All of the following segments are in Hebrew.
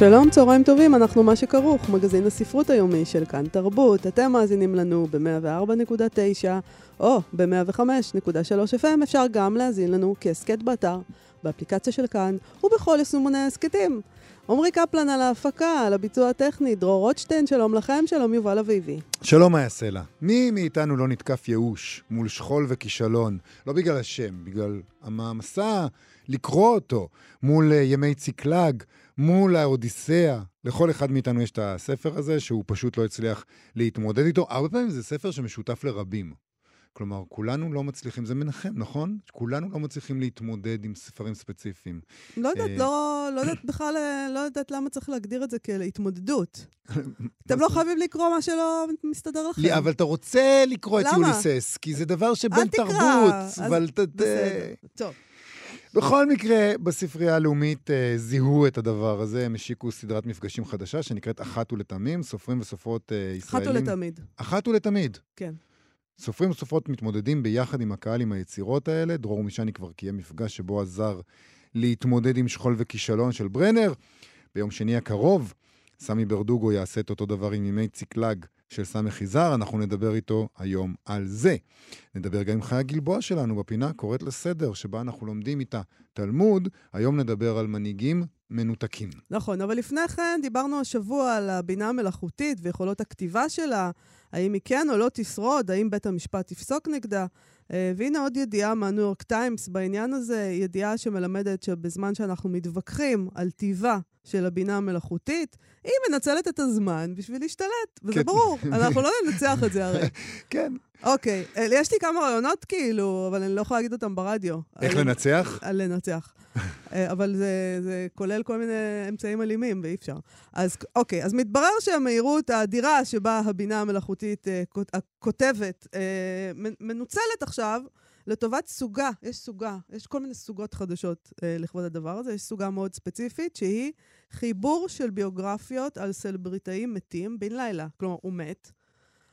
שלום, צהריים טובים, אנחנו מה שכרוך, מגזין הספרות היומי של כאן תרבות. אתם מאזינים לנו ב-104.9 או ב-105.3 FM, אפשר גם להאזין לנו כהסכת באתר, באפליקציה של כאן ובכל יישומוני ההסכתים. עמרי קפלן על ההפקה, על הביצוע הטכני, דרור רוטשטיין, שלום לכם, שלום יובל אביבי. שלום מאיה סלע. מי מאיתנו לא נתקף ייאוש מול שכול וכישלון? לא בגלל השם, בגלל המעמסה לקרוא אותו, מול uh, ימי ציקלג, מול האודיסאה. לכל אחד מאיתנו יש את הספר הזה, שהוא פשוט לא הצליח להתמודד איתו. הרבה פעמים זה ספר שמשותף לרבים. כלומר, כולנו לא מצליחים, זה מנחם, נכון? כולנו לא מצליחים להתמודד עם ספרים ספציפיים. לא יודעת, לא, לא יודעת בכלל, לא יודעת למה צריך להגדיר את זה כלהתמודדות. אתם לא חייבים לקרוא מה שלא מסתדר לכם. אבל אתה רוצה לקרוא את? יוליסס, כי זה דבר שבין. תרבות. אבל בסדר, טוב. בכל מקרה, בספרייה הלאומית אה, זיהו את הדבר הזה, הם השיקו סדרת מפגשים חדשה שנקראת אחת ולתמים, סופרים וסופרות אה, אחת ישראלים. ולתמיד, אחת ולתמיד. כן. סופרים וסופרות מתמודדים ביחד עם הקהל עם היצירות האלה. דרור מישני כבר קיים מפגש שבו עזר להתמודד עם שכול וכישלון של ברנר. ביום שני הקרוב, סמי ברדוגו יעשה את אותו דבר עם ימי ציקלג של סמי יזהר, אנחנו נדבר איתו היום על זה. נדבר גם עם חיה גלבוע שלנו בפינה קוראת לסדר, שבה אנחנו לומדים איתה תלמוד. היום נדבר על מנהיגים מנותקים. נכון, אבל לפני כן דיברנו השבוע על הבינה המלאכותית ויכולות הכתיבה שלה, האם היא כן או לא תשרוד, האם בית המשפט יפסוק נגדה. אה, והנה עוד ידיעה מהניו יורק טיימס בעניין הזה, ידיעה שמלמדת שבזמן שאנחנו מתווכחים על טיבה של הבינה המלאכותית, היא מנצלת את הזמן בשביל להשתלט, וזה כן. ברור, אנחנו לא ננצח את זה הרי. כן. אוקיי, אה, יש לי כמה רעיונות כאילו, אבל אני לא יכולה להגיד אותם ברדיו. איך על- לנצח? על לנצח. אה, אבל זה, זה כולל כל מיני אמצעים אלימים, ואי אפשר. אז אוקיי, אז מתברר שהמהירות האדירה שבה הבינה המלאכותית אה, כות- הכותבת אה, מנ- מנוצלת עכשיו לטובת סוגה. יש סוגה, יש כל מיני סוגות חדשות אה, לכבוד הדבר הזה. יש סוגה מאוד ספציפית, שהיא חיבור של ביוגרפיות על סלבריטאים מתים בן לילה. כלומר, הוא מת.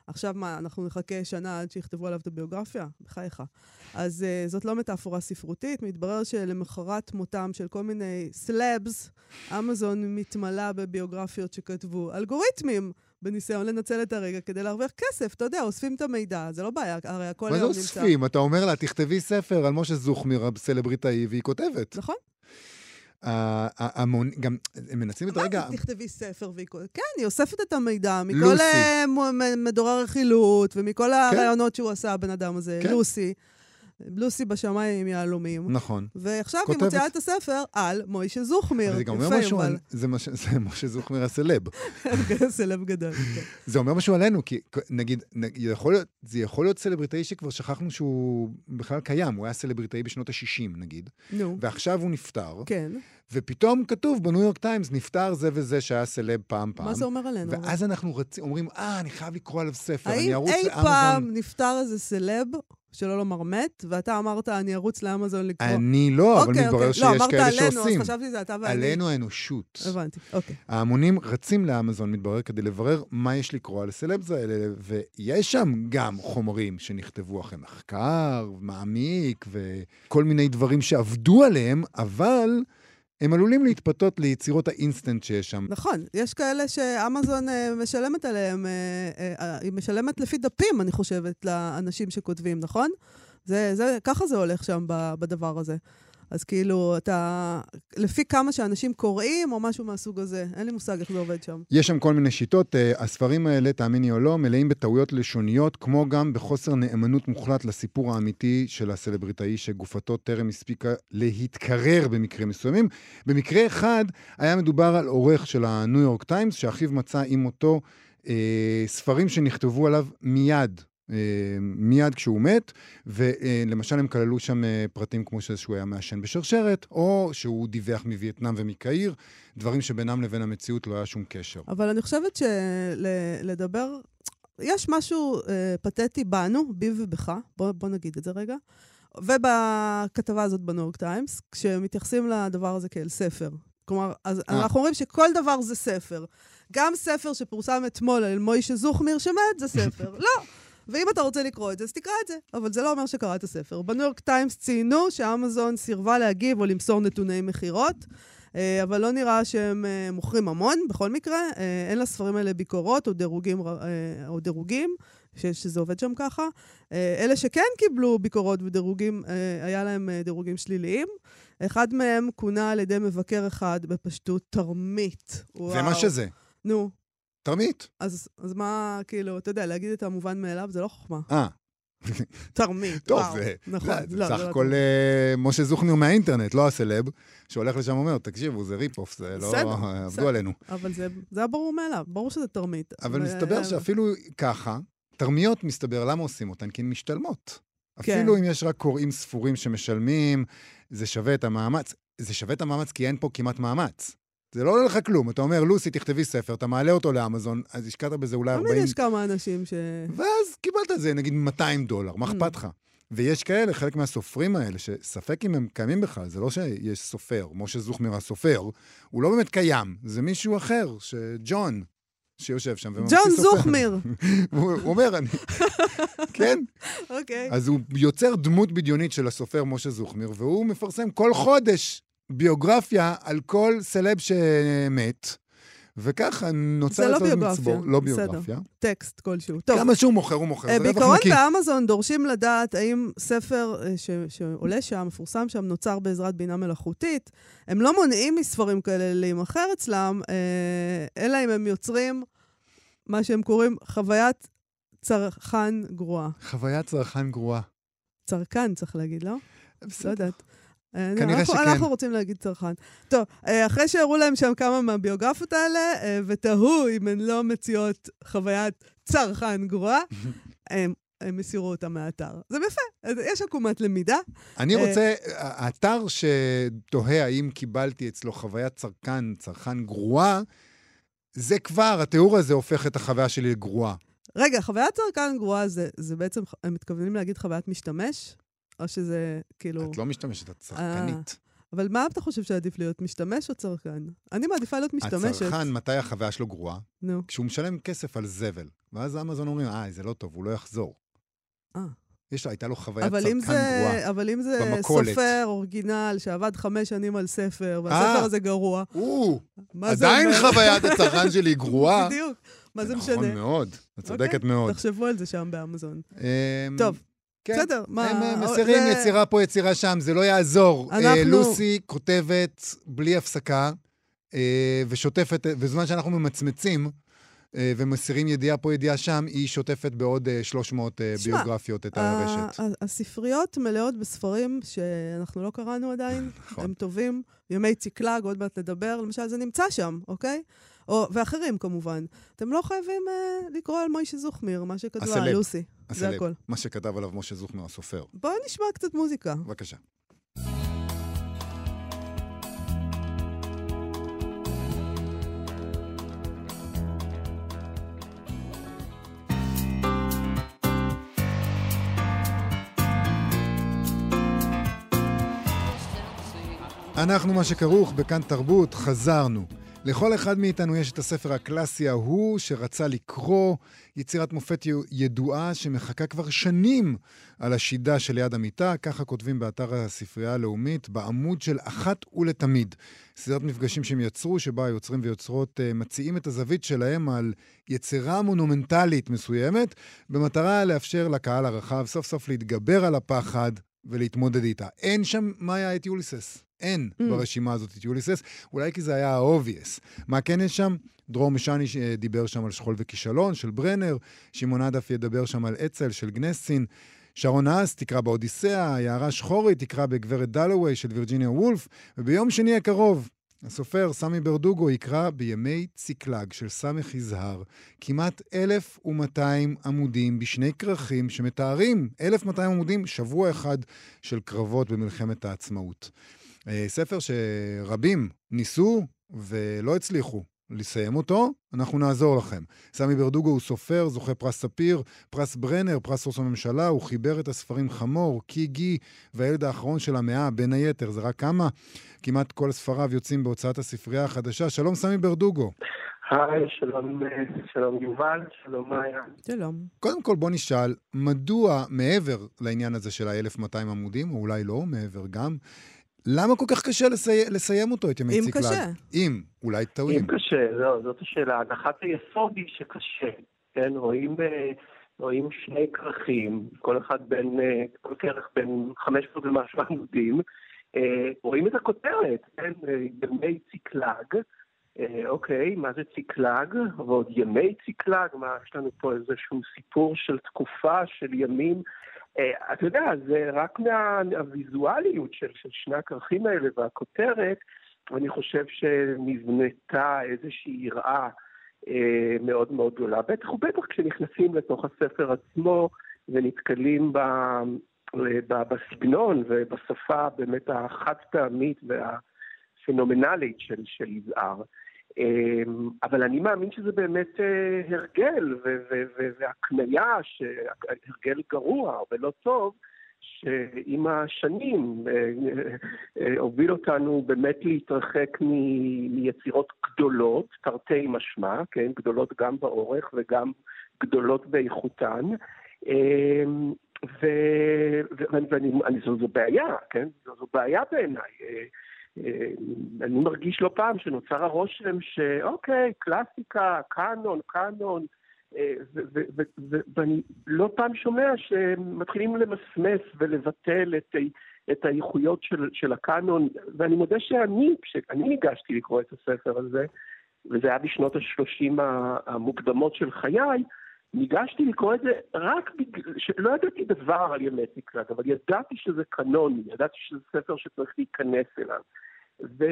עכשיו מה, אנחנו נחכה שנה עד שיכתבו עליו את הביוגרפיה? בחייך. אז uh, זאת לא מטאפורה ספרותית, מתברר שלמחרת מותם של כל מיני סלאבס, אמזון מתמלאה בביוגרפיות שכתבו אלגוריתמים בניסיון לנצל את הרגע כדי להרוויח כסף. אתה יודע, אוספים את המידע, זה לא בעיה, הרי הכל מה זה היום נמצא. אוספים? אתה אומר לה, תכתבי ספר על משה זוכמיר, הסלבריטאי, והיא כותבת. נכון? המון, גם, הם מנצלים את מה הרגע... זה תכתבי ספר והיא כותבת? כן, היא אוספת את המידע מכל. אה, מ- מ- מדורר רכילות ומכל הרעיונות שהוא עשה, הבן אדם הזה. כן. לוסי. לוסי בשמיים עם יהלומים. נכון. ועכשיו היא כותבת. מוציאה את הספר על מוישה זוכמיר. זה גם אומר משהו. על... זה מש- זה משה זוכמיר הסלב. סלב גדול. כן. זה אומר משהו עלינו, כי נגיד, נגיד, יכול להיות, זה יכול להיות סלבריטאי שכבר שכחנו שהוא בכלל קיים, הוא היה סלבריטאי בשנות ה-60 נגיד, נו, ועכשיו הוא נפטר, כן. ופתאום כתוב בניו יורק טיימס, נפטר זה וזה שהיה סלב פעם פעם. מה זה אומר עלינו? ואז אנחנו רצים, אומרים, אה, אני חייב לקרוא עליו ספר, אני האם ארוץ אי לאמזון. פעם נפטר איזה סלב, שלא לומר מת, ואתה אמרת, אני ארוץ לאמזון לקרוא? אני לא, אבל אוקיי, מתברר אוקיי. שיש לא, אמרת כאלה עלינו, שעושים. אז חשבתי שזה אתה ואני. עלינו האנושות. הבנתי, אוקיי. ההמונים רצים לאמזון, מתברר, כדי לברר מה יש לקרוא על הסלבס האלה, ויש שם גם חומרים שנכתבו אחרי מחקר, מעמיק, וכל מיני דברים שעבדו עליהם, אבל הם עלולים להתפתות ליצירות האינסטנט שיש שם. נכון, יש כאלה שאמזון אה, משלמת עליהם, אה, אה, היא משלמת לפי דפים, אני חושבת, לאנשים שכותבים, נכון? זה, זה, ככה זה הולך שם בדבר הזה. אז כאילו, אתה... לפי כמה שאנשים קוראים, או משהו מהסוג הזה. אין לי מושג איך זה עובד שם. יש שם כל מיני שיטות. אה, הספרים האלה, תאמיני או לא, מלאים בטעויות לשוניות, כמו גם בחוסר נאמנות מוחלט לסיפור האמיתי של הסלבריטאי שגופתו טרם הספיקה להתקרר במקרים מסוימים. במקרה אחד היה מדובר על עורך של הניו יורק טיימס, שאחיו מצא עם מותו אה, ספרים שנכתבו עליו מיד. אה, מיד כשהוא מת, ולמשל הם כללו שם אה, פרטים כמו שהוא היה מעשן בשרשרת, או שהוא דיווח מווייטנאם ומקהיר, דברים שבינם לבין המציאות לא היה שום קשר. אבל אני חושבת שלדבר... יש משהו אה, פתטי בנו, בי ובך, בוא, בוא נגיד את זה רגע, ובכתבה הזאת בניו יורק טיימס, כשמתייחסים לדבר הזה כאל ספר. כלומר, אז אה. אנחנו אומרים שכל דבר זה ספר. גם ספר שפורסם אתמול על מוישה זוכמיר שמת, זה ספר. לא. ואם אתה רוצה לקרוא את זה, אז תקרא את זה. אבל זה לא אומר שקראת ספר. בניו יורק טיימס ציינו שאמזון סירבה להגיב או למסור נתוני מכירות, אה, אבל לא נראה שהם אה, מוכרים המון, בכל מקרה. אה, אין לספרים האלה ביקורות או דירוגים, או דירוגים ש- שזה עובד שם ככה. אלה שכן קיבלו ביקורות ודירוגים, היה להם דירוגים שליליים. אחד מהם כונה על ידי מבקר אחד בפשטות תרמית. זה וואו. מה שזה. נו, תרמית. אז, אז מה, כאילו, אתה יודע, להגיד את המובן מאליו זה לא חוכמה. אה, תרמית, טוב, וואו. זה, נכון, זה, לא, סך לא הכל טוב. אה, משה זוכניר מהאינטרנט, לא הסלב, שהולך לשם ואומר, תקשיבו, זה rip-off, זה לא... בסדר, עבדו. עלינו. אבל זה, זה היה ברור מאליו, ברור שזה תרמית. אבל ו- מסתבר שאפילו ככה, תרמיות, מסתבר, למה עושים אותן? כי הן משתלמות. כן. אפילו אם יש רק קוראים ספורים שמשלמים, זה שווה את המאמץ. זה שווה את המאמץ כי אין פה כמעט מאמץ. זה לא עולה לך כלום. אתה אומר, לוסי, תכתבי ספר, אתה מעלה אותו לאמזון, אז השקעת בזה אולי 40... תמיד יש כמה אנשים ש... ואז קיבלת את זה, נגיד 200 דולר, מה אכפת לך? ויש כאלה, חלק מהסופרים האלה, שספק אם הם קיימים בכלל, זה לא שיש סופר, משה זוכמיר הסופר, הוא לא באמת קיים, זה מישהו אחר, שג'ון, שיושב שם וממציא ג'ון סופר. זוכמיר. הוא הוא אומר, אני... כן, אוקיי. אז הוא יוצר דמות בדיונית של הסופר משה זוכמיר, והוא מפרסם כל חודש ביוגרפיה על כל סלב שמת, וככה נוצר זה לא ביוגרפיה, מצבור, לא בסדר. ביוגרפיה. טקסט כלשהו. טוב, כמה שהוא מוכר, הוא מוכר, בעיקרון. באמזון דורשים לדעת האם ספר אה, ש- שעולה שם, מפורסם שם, נוצר בעזרת בינה מלאכותית. הם לא מונעים מספרים כאלה להימכר אצלם, אה, אלא אם הם יוצרים מה שהם קוראים חוויית צרכן גרועה. חוויית צרכן גרועה. צרכן, צריך להגיד, לא? לא בסדר. יודעת. אה, כנראה אנחנו, שכן. אנחנו רוצים להגיד צרכן. טוב, אה, אחרי שהראו להם שם כמה מהביוגרפיות האלה, אה, ותהו אם הן לא מציעות חוויית צרכן גרועה, הם, הם הסירו אותה מהאתר. זה יפה, יש עקומת למידה. אני רוצה, האתר שתוהה האם קיבלתי אצלו חוויית צרכן, צרכן גרועה, זה כבר, התיאור הזה הופך את החוויה שלי לגרועה. רגע, חוויית צרכן גרועה זה, זה בעצם, הם מתכוונים להגיד חוויית משתמש? או שזה כאילו... את לא משתמשת, את צרכנית. אבל מה אתה חושב שעדיף להיות, משתמש או צרכן? אני מעדיפה להיות משתמשת. הצרכן, מתי החוויה שלו גרועה? נו. כשהוא משלם כסף על זבל. ואז אמזון אומרים, אה, זה לא טוב, הוא לא יחזור. אה. יש הייתה לו חוויית צרכן זה, גרועה. אבל אם זה במכולת. סופר אורגינל שעבד חמש שנים על ספר, והספר אה. הזה גרוע, או, מה זה עדיין? חוויית הצרכן שלי גרועה. בדיוק, מה זה נכון משנה? מאוד, את צודקת אוקיי, מאוד. תחשבו על זה שם באמזון. אמ, טוב, כן. בסדר, מה... הם מסירים זה- יצירה פה, יצירה שם, זה לא יעזור. אה, אנחנו- לוסי כותבת בלי הפסקה, אה, ושוטפת, בזמן שאנחנו ממצמצים, אה, ומסירים ידיעה פה, ידיעה שם, היא שוטפת בעוד אה, 300 אה, תשמע, ביוגרפיות את הרשת. הספריות מלאות בספרים שאנחנו לא קראנו עדיין, נכון. הם טובים. ימי ציקלג, עוד מעט נדבר, למשל, זה נמצא שם, אוקיי? או, ואחרים כמובן. אתם לא חייבים אה, לקרוא על מוישה זוכמיר, מה שכתבה הסלב. לוסי. זה הסלב, הכל. מה שכתב עליו משה זוכמר, הסופר. בואו נשמע קצת מוזיקה. בבקשה. אנחנו, מה שכרוך בכאן תרבות, חזרנו. לכל אחד מאיתנו יש את הספר הקלאסי ההוא שרצה לקרוא, יצירת מופת ידועה שמחכה כבר שנים על השידה שליד המיטה, ככה כותבים באתר הספרייה הלאומית, בעמוד של אחת ולתמיד. סדרת מפגשים שהם יצרו, שבה היוצרים ויוצרות uh, מציעים את הזווית שלהם על יצירה מונומנטלית מסוימת, במטרה לאפשר לקהל הרחב סוף סוף להתגבר על הפחד ולהתמודד איתה. אין שם מאיה את יוליסס. אין Mm. ברשימה הזאת את יוליסס, אולי כי זה היה ה-obvious. מה כן יש שם? דרור משני דיבר שם על שכול וכישלון של ברנר, שמעון עדף ידבר שם על אצ"ל של גנסין, שרון האס תקרא באודיסאה, יערה שחורי תקרא בגברת דלווי של וירג'יניה וולף, וביום שני הקרוב, הסופר סמי ברדוגו יקרא בימי ציקלג של סמך יזהר, כמעט 1,200 עמודים בשני כרכים שמתארים 1,200 עמודים, שבוע אחד של קרבות במלחמת העצמאות. אה, ספר שרבים ניסו ולא הצליחו לסיים אותו, אנחנו נעזור לכם. סמי ברדוגו הוא סופר, זוכה פרס ספיר, פרס ברנר, פרס ראש הממשלה, הוא חיבר את הספרים חמור, קיגי והילד האחרון של המאה, בין היתר, זה רק כמה. כמעט כל ספריו יוצאים בהוצאת הספרייה החדשה. שלום סמי ברדוגו. היי, שלום, שלום יובל, שלום מאיה. שלום. קודם כל בוא נשאל, מדוע מעבר לעניין הזה של ה-1200 עמודים, או אולי לא, מעבר גם, למה כל כך קשה לסי... לסיים אותו, את ימי אם ציקלג? קשה. אם, אולי טועים. אם קשה, לא, זאת השאלה. הנחת היסוד היא שקשה, כן? רואים, אה, רואים שני כרכים, כל אחד בין, אה, כל כרך בין 500 ומשהו עמודים. אה, רואים את הכותרת, כן? ימי ציקלג. אוקיי, מה זה ציקלג? ועוד ימי ציקלג, מה, יש לנו פה איזשהו סיפור של תקופה, של ימים. אה, אתה יודע, זה רק מהוויזואליות של, של שני הכרכים האלה והכותרת, אני חושב שנבנתה איזושהי יראה אה, מאוד מאוד גדולה. בטח ובטח כשנכנסים לתוך הספר עצמו ונתקלים ב, ב, בסגנון ובשפה באמת החד פעמית והפנומנלית של, של יזהר. אמ, אבל אני מאמין שזה באמת אה, הרגל והקנייה, הרגל גרוע ולא טוב, שעם השנים אה, אה, הוביל אותנו באמת להתרחק מיצירות גדולות, תרתי משמע, כן, גדולות גם באורך וגם גדולות באיכותן. אמ, ואני, זו בעיה, כן? זו בעיה בעיניי. אה, אני מרגיש לא פעם שנוצר הרושם שאוקיי, קלאסיקה, קאנון, קאנון, אה, ואני לא פעם שומע שמתחילים למסמס ולבטל את, את האיכויות של, של הקאנון, ואני מודה שאני, כשאני ניגשתי לקרוא את הספר הזה, וזה היה בשנות ה-30 המוקדמות של חיי, ניגשתי לקרוא את זה רק בגלל, שלא ידעתי דבר על ימי ציקלג, אבל ידעתי שזה קנוני, ידעתי שזה ספר שצריך להיכנס אליו. ו...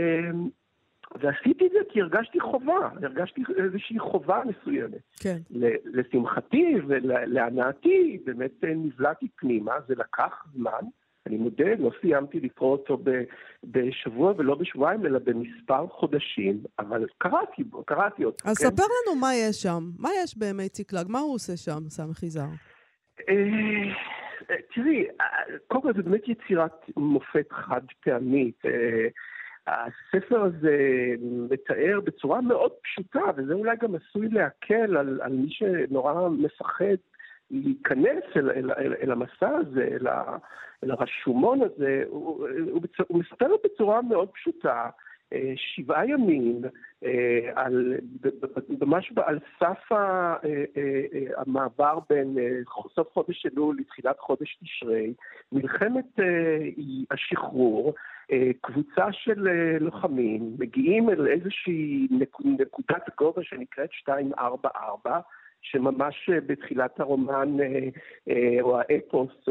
ועשיתי את זה כי הרגשתי חובה, הרגשתי איזושהי חובה מסוימת. כן. לשמחתי ולהנאתי, באמת נבלעתי פנימה, זה לקח זמן. אני מודה, לא סיימתי לקרוא אותו בשבוע ולא בשבועיים, אלא במספר חודשים, אבל קראתי בו, קראתי אותו. אז כן? ספר לנו מה יש שם. מה יש בימי ציקלג? מה הוא עושה שם, סמך יזהר? אה, תראי, אה, קודם כל זו באמת יצירת מופת חד פעמית. הספר הזה מתאר בצורה מאוד פשוטה, וזה אולי גם עשוי להקל על, על מי שנורא מפחד להיכנס אל, אל, אל, אל המסע הזה, אל, ה, אל הרשומון הזה, הוא, הוא, הוא מספר בצורה מאוד פשוטה. אה, שבעה ימים, אה, על, ממש על סף אה, המעבר בין סוף חודש אלול לתחילת חודש תשרי, מלחמת השחרור, קבוצה של לוחמים מגיעים אל איזושהי נקודת גובה שנקראת 244, שממש בתחילת הרומן או האפוס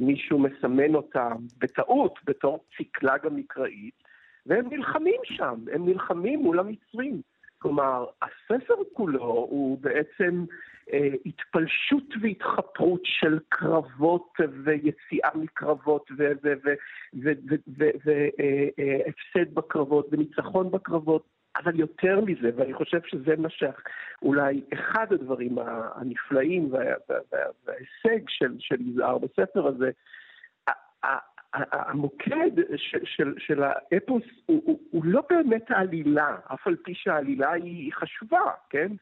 מישהו מסמן אותה בטעות בתור ציקלג המקראית. והם נלחמים שם, הם נלחמים מול המצרים. כלומר, הספר כולו הוא בעצם אה, התפלשות והתחפרות של קרבות ויציאה מקרבות והפסד אה, אה, בקרבות וניצחון בקרבות, אבל יותר מזה, ואני חושב שזה מה שאולי אחד הדברים הנפלאים וההישג של יזהר בספר הזה, המוקד של, של, של האפוס הוא, הוא, הוא לא באמת העלילה, אף על פי שהעלילה היא חשובה, כן?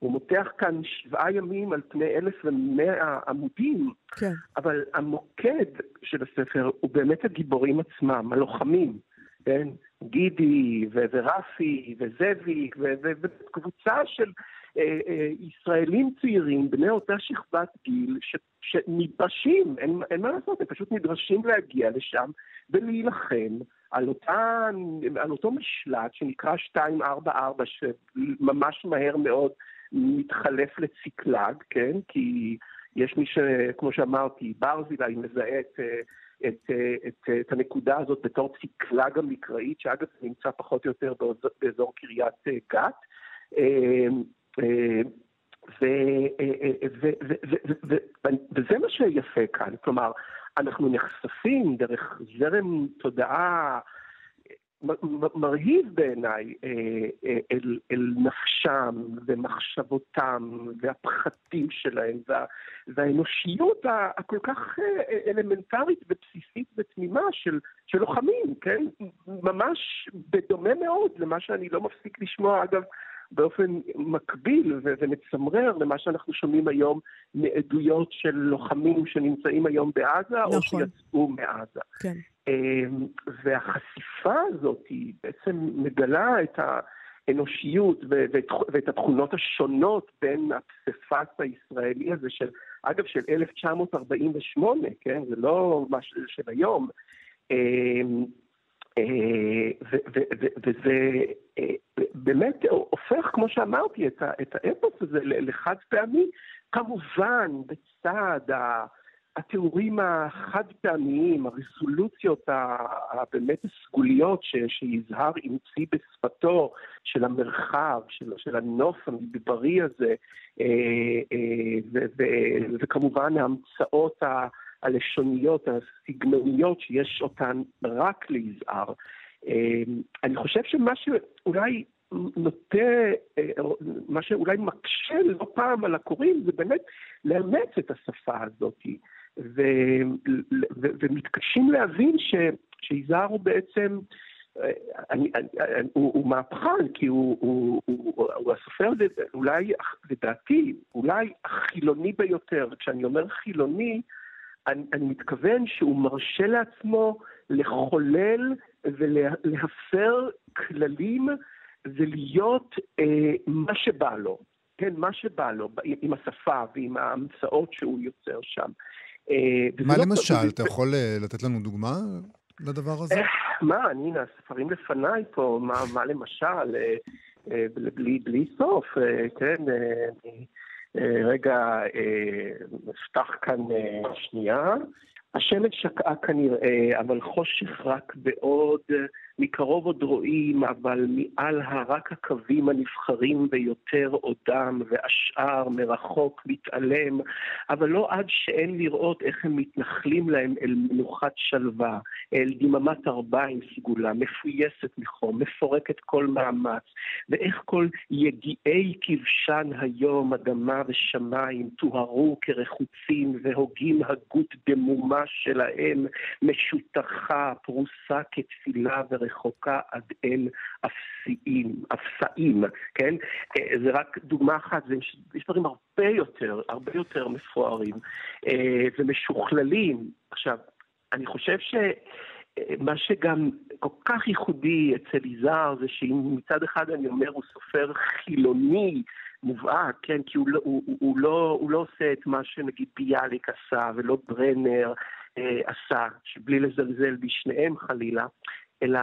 הוא מותח כאן שבעה ימים על פני אלף ומאה עמודים, כן. אבל המוקד של הספר הוא באמת הגיבורים עצמם, הלוחמים, כן? גידי ו- ורפי וזאביק וקבוצה של אה, אה, ישראלים צעירים, בני אותה שכבת גיל, ש, שנדרשים, אין, אין מה לעשות, הם פשוט נדרשים להגיע לשם ולהילחם על, אותה, על אותו משלט שנקרא 244, שממש מהר מאוד מתחלף לציקלג, כן? כי יש מי ש... כמו שאמרתי, ברזילי מזהה את... את, את, את הנקודה הזאת בתור ציקלג המקראית, שאגב נמצא פחות או יותר באזור קריית גת. וזה מה שיפה כאן, כלומר, אנחנו נחשפים דרך זרם תודעה מרהיב בעיניי אה, אה, אל, אל נפשם ומחשבותם והפחדים שלהם וה, והאנושיות הכל כך אה, אלמנטרית ובסיסית ותמימה של, של לוחמים, כן? ממש בדומה מאוד למה שאני לא מפסיק לשמוע, אגב, באופן מקביל ומצמרר למה שאנחנו שומעים היום מעדויות של לוחמים שנמצאים היום בעזה, נכון. או שיצאו מעזה. כן. אמ, והחשיפה הזאת היא בעצם מגלה את האנושיות ואת התכונות השונות בין הפסיפס הישראלי הזה של, אגב, של 1948, כן? זה לא משהו של היום. אה, וזה אה, באמת הופך, כמו שאמרתי, את האפוס הזה לחד פעמי, כמובן בצד התיאורים החד פעמיים, הרזולוציות הבאמת הסגוליות שיזהר המציא בשפתו של המרחב, של, של הנוף המדברי הזה, אה, וכמובן ההמצאות הלשוניות, הסגנוניות, שיש אותן רק ליזהר. אמ, אני חושב שמה שאולי נוטה, אה, מה שאולי מקשה לא פעם על הקוראים, זה באמת לאמץ את השפה הזאת. ו, ו, ומתקשים להבין ש, שיזהר הוא בעצם, אה, אני, אני, הוא, הוא מהפכן, כי הוא, הוא, הוא, הוא הסופר, אולי, לדעתי, אולי החילוני ביותר. כשאני אומר חילוני, אני, אני מתכוון שהוא מרשה לעצמו לחולל ולהפר כללים ולהיות אה, מה שבא לו, כן, מה שבא לו, עם השפה ועם ההמצאות שהוא יוצר שם. אה, מה לא למשל? אתה יכול אה, לתת לנו דוגמה לדבר הזה? אה, מה, אני, הספרים לפניי פה, מה, מה למשל? אה, בלי, בלי סוף, אה, כן, אה, אה, רגע, נפתח כאן שנייה. השמש שקעה כנראה, אבל חושך רק בעוד, מקרוב עוד רואים, אבל מעל הרק הקווים הנבחרים ביותר עודם, והשאר מרחוק מתעלם, אבל לא עד שאין לראות איך הם מתנחלים להם אל מנוחת שלווה, אל דממת ארבעים סגולה, מפויסת מחום, מפורקת כל מאמץ, ואיך כל יגיעי כבשן היום, אדמה ושמיים, טוהרו כרחוצים, והוגים הגות דמומה שלהם משותחה, פרוסה כתפילה ורחוקה עד אל אפסיים, אפסאים, כן? אה, זה רק דוגמה אחת, יש דברים הרבה יותר, הרבה יותר מפוארים אה, ומשוכללים. עכשיו, אני חושב ש... מה שגם כל כך ייחודי אצל יזהר זה שאם מצד אחד אני אומר הוא סופר חילוני מובהק, כן? כי הוא לא, הוא, הוא, לא, הוא לא עושה את מה שנגיד ביאליק עשה ולא ברנר אה, עשה, שבלי לזלזל בשניהם חלילה, אלא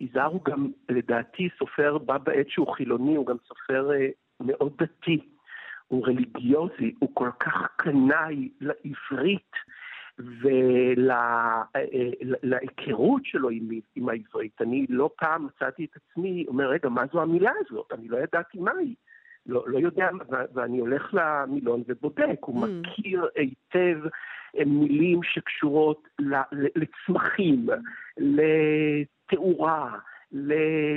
יזהר הוא גם, לדעתי, סופר בה בעת שהוא חילוני, הוא גם סופר אה, מאוד דתי, הוא רליגיוזי, הוא כל כך קנאי לעברית. ולהיכרות שלו עם, עם העברית. אני לא פעם מצאתי את עצמי אומר, רגע, מה זו המילה הזאת? אני לא ידעתי מה היא. לא, לא יודע, ואני הולך למילון ובודק, הוא mm. מכיר היטב אה, מילים שקשורות לצמחים, לתאורה,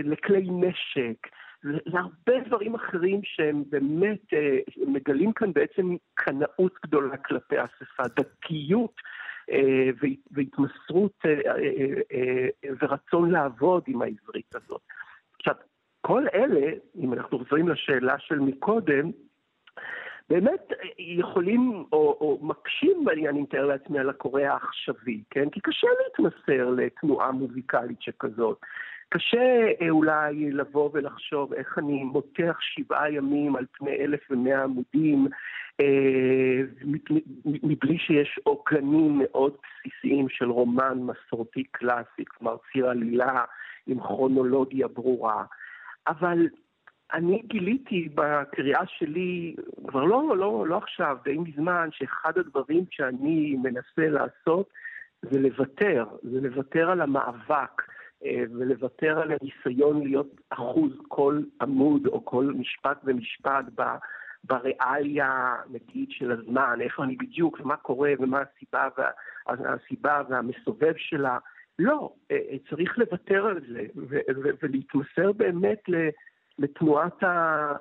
לכלי נשק, להרבה דברים אחרים שהם באמת אה, מגלים כאן בעצם קנאות גדולה כלפי האספה, דתיות אה, והתמסרות ורצון לעבוד עם העברית הזאת. עכשיו, כל אלה, אם אנחנו חוזרים לשאלה של מקודם, באמת יכולים או, או מקשים, אני, אני מתאר לעצמי, על הקורא העכשווי, כן? כי קשה להתמסר לתנועה מוזיקלית שכזאת. קשה אה, אולי לבוא ולחשוב איך אני מותח שבעה ימים על פני אלף ומאה עמודים אה, מבלי שיש עוגנים מאוד בסיסיים של רומן מסורתי קלאסי, כלומר ציר עלילה עם כרונולוגיה ברורה. אבל אני גיליתי בקריאה שלי, כבר לא, לא, לא עכשיו, די מזמן, שאחד הדברים שאני מנסה לעשות זה לוותר, זה לוותר על המאבק אה, ולוותר על הניסיון להיות אחוז כל עמוד או כל משפט ומשפט בריאליה, נגיד, של הזמן, איפה אני בדיוק ומה קורה ומה הסיבה, וה, הסיבה והמסובב שלה. לא, אה, אה, צריך לוותר על זה ולהתמסר באמת לתנועת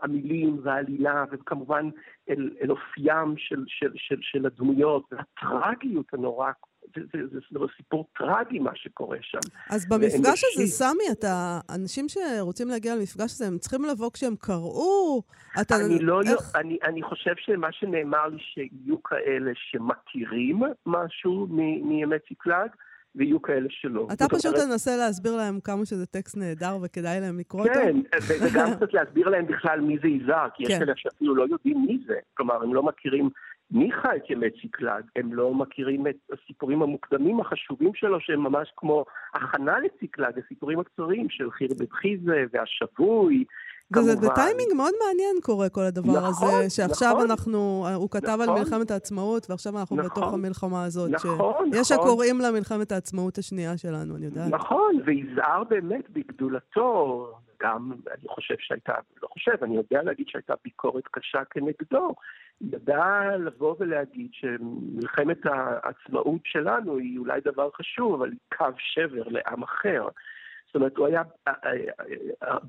המילים והעלילה, וכמובן אל, אל אופיים של, של, של, של הדמויות, והטרגיות הנורא זה, זה, זה, זה סיפור טרגי מה שקורה שם. אז במפגש הזה, סמי, אתה, אנשים שרוצים להגיע למפגש הזה, הם צריכים לבוא כשהם קראו? אתה... אני לא, איך... אני, אני חושב שמה שנאמר לי שיהיו כאלה שמכירים משהו מימי ציקלג, ויהיו כאלה שלא. אתה פשוט תנסה להסביר להם כמה שזה טקסט נהדר וכדאי להם לקרוא אותו? כן, וגם קצת להסביר להם בכלל מי זה יזהר, כי יש כן. כאלה שאפילו לא יודעים מי זה. כלומר, הם לא מכירים מי חי את ימי ציקלג, הם לא מכירים את הסיפורים המוקדמים החשובים שלו, שהם ממש כמו הכנה לציקלג, הסיפורים הקצרים של חיר בית חיזה והשבוי. וזה בטיימינג מאוד מעניין קורה כל הדבר נכון, הזה, שעכשיו נכון, אנחנו, הוא כתב נכון, על מלחמת העצמאות, ועכשיו אנחנו נכון, בתוך המלחמה הזאת. נכון, ש... יש נכון. הקוראים לה מלחמת העצמאות השנייה שלנו, אני יודעת. נכון, ויזהר באמת בגדולתו, גם, אני חושב שהייתה, לא חושב, אני יודע להגיד שהייתה ביקורת קשה כנגדו. ידע לבוא ולהגיד שמלחמת העצמאות שלנו היא אולי דבר חשוב, אבל היא קו שבר לעם אחר. זאת אומרת, הוא היה,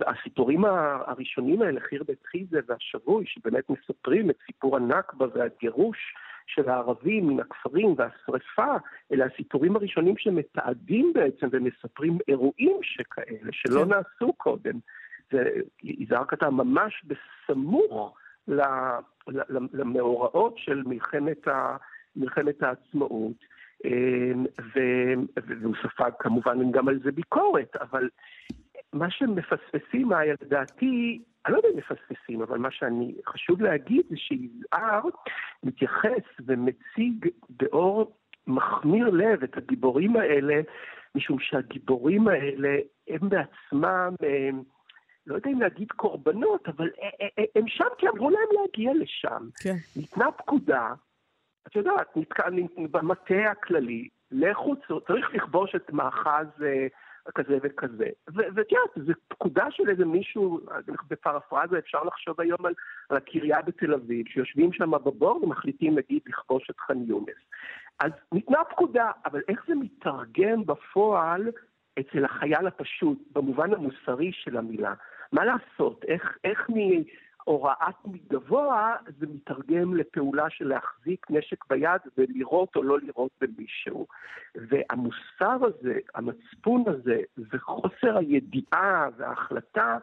הסיפורים הראשונים האלה, חיר בית חיזה והשבוי, שבאמת מספרים את סיפור הנכבה והגירוש של הערבים מן הכפרים והשרפה, אלה הסיפורים הראשונים שמתעדים בעצם ומספרים אירועים שכאלה, שלא כן. נעשו קודם. יזהר כתב ממש בסמוך למאורעות של מלחמת, ה, מלחמת העצמאות. אמ, והוא ספג כמובן גם על זה ביקורת, אבל מה שמפספסים, לדעתי, אני לא יודע אם מפספסים, אבל מה שאני חשוב להגיד זה שיזהר מתייחס ומציג באור מחמיר לב את הגיבורים האלה, משום שהגיבורים האלה הם בעצמם, הם, לא יודע אם להגיד קורבנות, אבל הם שם כי אמרו להם להגיע לשם. כן. ניתנה פקודה, את יודעת, נתקע במטה הכללי, לכו, צריך לכבוש את מאחז אה, כזה וכזה. ואת יודעת, זו פקודה של איזה מישהו, בפרפרזה אפשר לחשוב היום על, על הקריה בתל אביב, שיושבים שם בבור ומחליטים נגיד לכבוש את ח'אן יונס. אז ניתנה פקודה, אבל איך זה מתרגם בפועל אצל החייל הפשוט, במובן המוסרי של המילה? מה לעשות? איך, איך מהוראת מגבוה זה מתרגם לפעולה של להחזיק נשק ביד ולירות או לא לירות במישהו. והמוסר הזה, המצפון הזה, וחוסר הידיעה וההחלטה,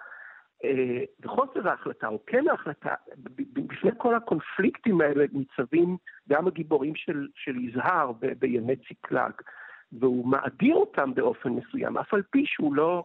אה, וחוסר ההחלטה, או כן ההחלטה, בפני כל הקונפליקטים האלה ניצבים גם הגיבורים של, של יזהר בימי ציקלג, והוא מאדיר אותם באופן מסוים, אף על פי שהוא לא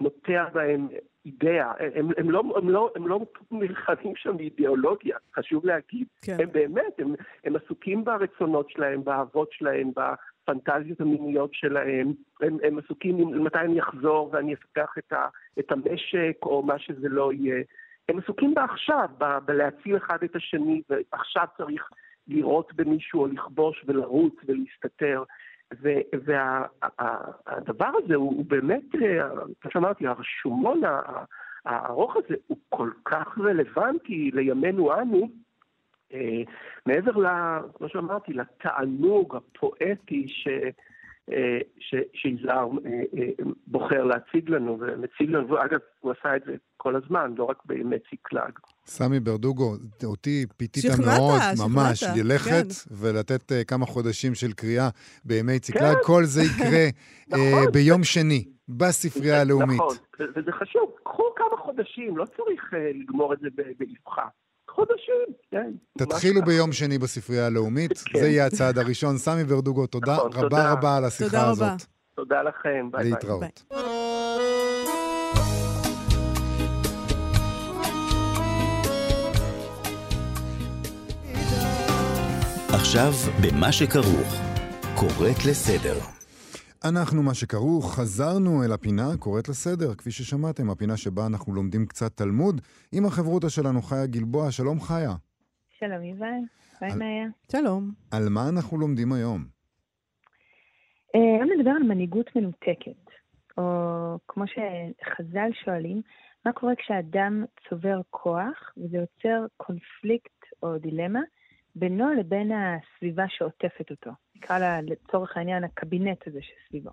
נוטע בהם אידאה, הם, הם, לא, הם, לא, הם לא נלחמים שם באידיאולוגיה, חשוב להגיד. כן. הם באמת, הם, הם עסוקים ברצונות שלהם, באהבות שלהם, בפנטזיות המיניות שלהם, הם, הם עסוקים מתי אני אחזור ואני אפתח את, ה, את המשק או מה שזה לא יהיה. הם עסוקים בעכשיו, ב, בלהציל אחד את השני, ועכשיו צריך לירות במישהו או לכבוש ולרוץ ולהסתתר. והדבר הזה הוא, הוא באמת, אה, כמו שאמרתי, הרשומון הארוך הזה הוא כל כך רלוונטי לימינו אנו, אה, מעבר, ל, כמו שאמרתי, לתענוג הפואטי ש... אה, שיזהר בוחר להציג לנו ומציג לנו, אגב, הוא עשה את זה כל הזמן, לא רק בימי ציקלג. סמי ברדוגו, אותי פיתית מאוד, ממש, ללכת כן. ולתת uh, כמה חודשים של קריאה בימי ציקלג. כן. כל זה יקרה נכון. uh, ביום שני, בספרייה הלאומית. נכון, וזה חשוב. קחו כמה חודשים, לא צריך uh, לגמור את זה באבחה. חודשים, כן. תתחילו ביום שני בספרייה הלאומית, כן. זה יהיה הצעד הראשון. סמי ברדוגו, תודה נכון, רבה תודה. רבה על השיחה תודה הזאת. רבה. תודה לכם, ביי ביי. להתראות. עכשיו במה שכרוך, קוראת לסדר. אנחנו, מה שכרוך, חזרנו אל הפינה קוראת לסדר, כפי ששמעתם, הפינה שבה אנחנו לומדים קצת תלמוד, עם החברותה שלנו, חיה גלבוע. שלום, חיה. שלום, יובל. ביי, מאיה. שלום. על מה אנחנו לומדים היום? אה, היום נדבר על מנהיגות מנותקת, או כמו שחז"ל שואלים, מה קורה כשאדם צובר כוח וזה יוצר קונפליקט או דילמה בינו לבין הסביבה שעוטפת אותו. נקרא לה לצורך העניין הקבינט הזה שסביבו.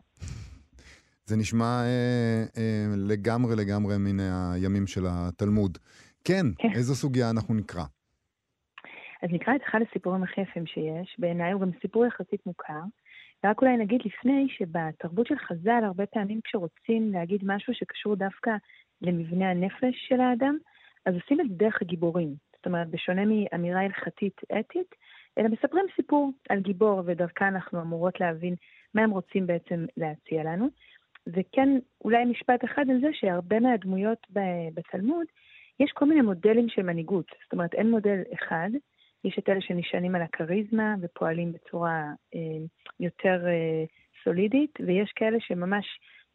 זה נשמע אה, אה, לגמרי לגמרי מן הימים של התלמוד. כן, כן. איזו סוגיה אנחנו נקרא? אז נקרא את אחד הסיפורים הכי יפים שיש, בעיניי הוא גם סיפור יחסית מוכר. רק אולי נגיד לפני שבתרבות של חז"ל, הרבה פעמים כשרוצים להגיד משהו שקשור דווקא למבנה הנפש של האדם, אז עושים את זה דרך הגיבורים. זאת אומרת, בשונה מאמירה הלכתית אתית, אלא מספרים סיפור על גיבור, ודרכה אנחנו אמורות להבין מה הם רוצים בעצם להציע לנו. וכן, אולי משפט אחד על זה שהרבה מהדמויות בתלמוד, יש כל מיני מודלים של מנהיגות. זאת אומרת, אין מודל אחד, יש את אלה שנשענים על הכריזמה ופועלים בצורה אה, יותר אה, סולידית, ויש כאלה שממש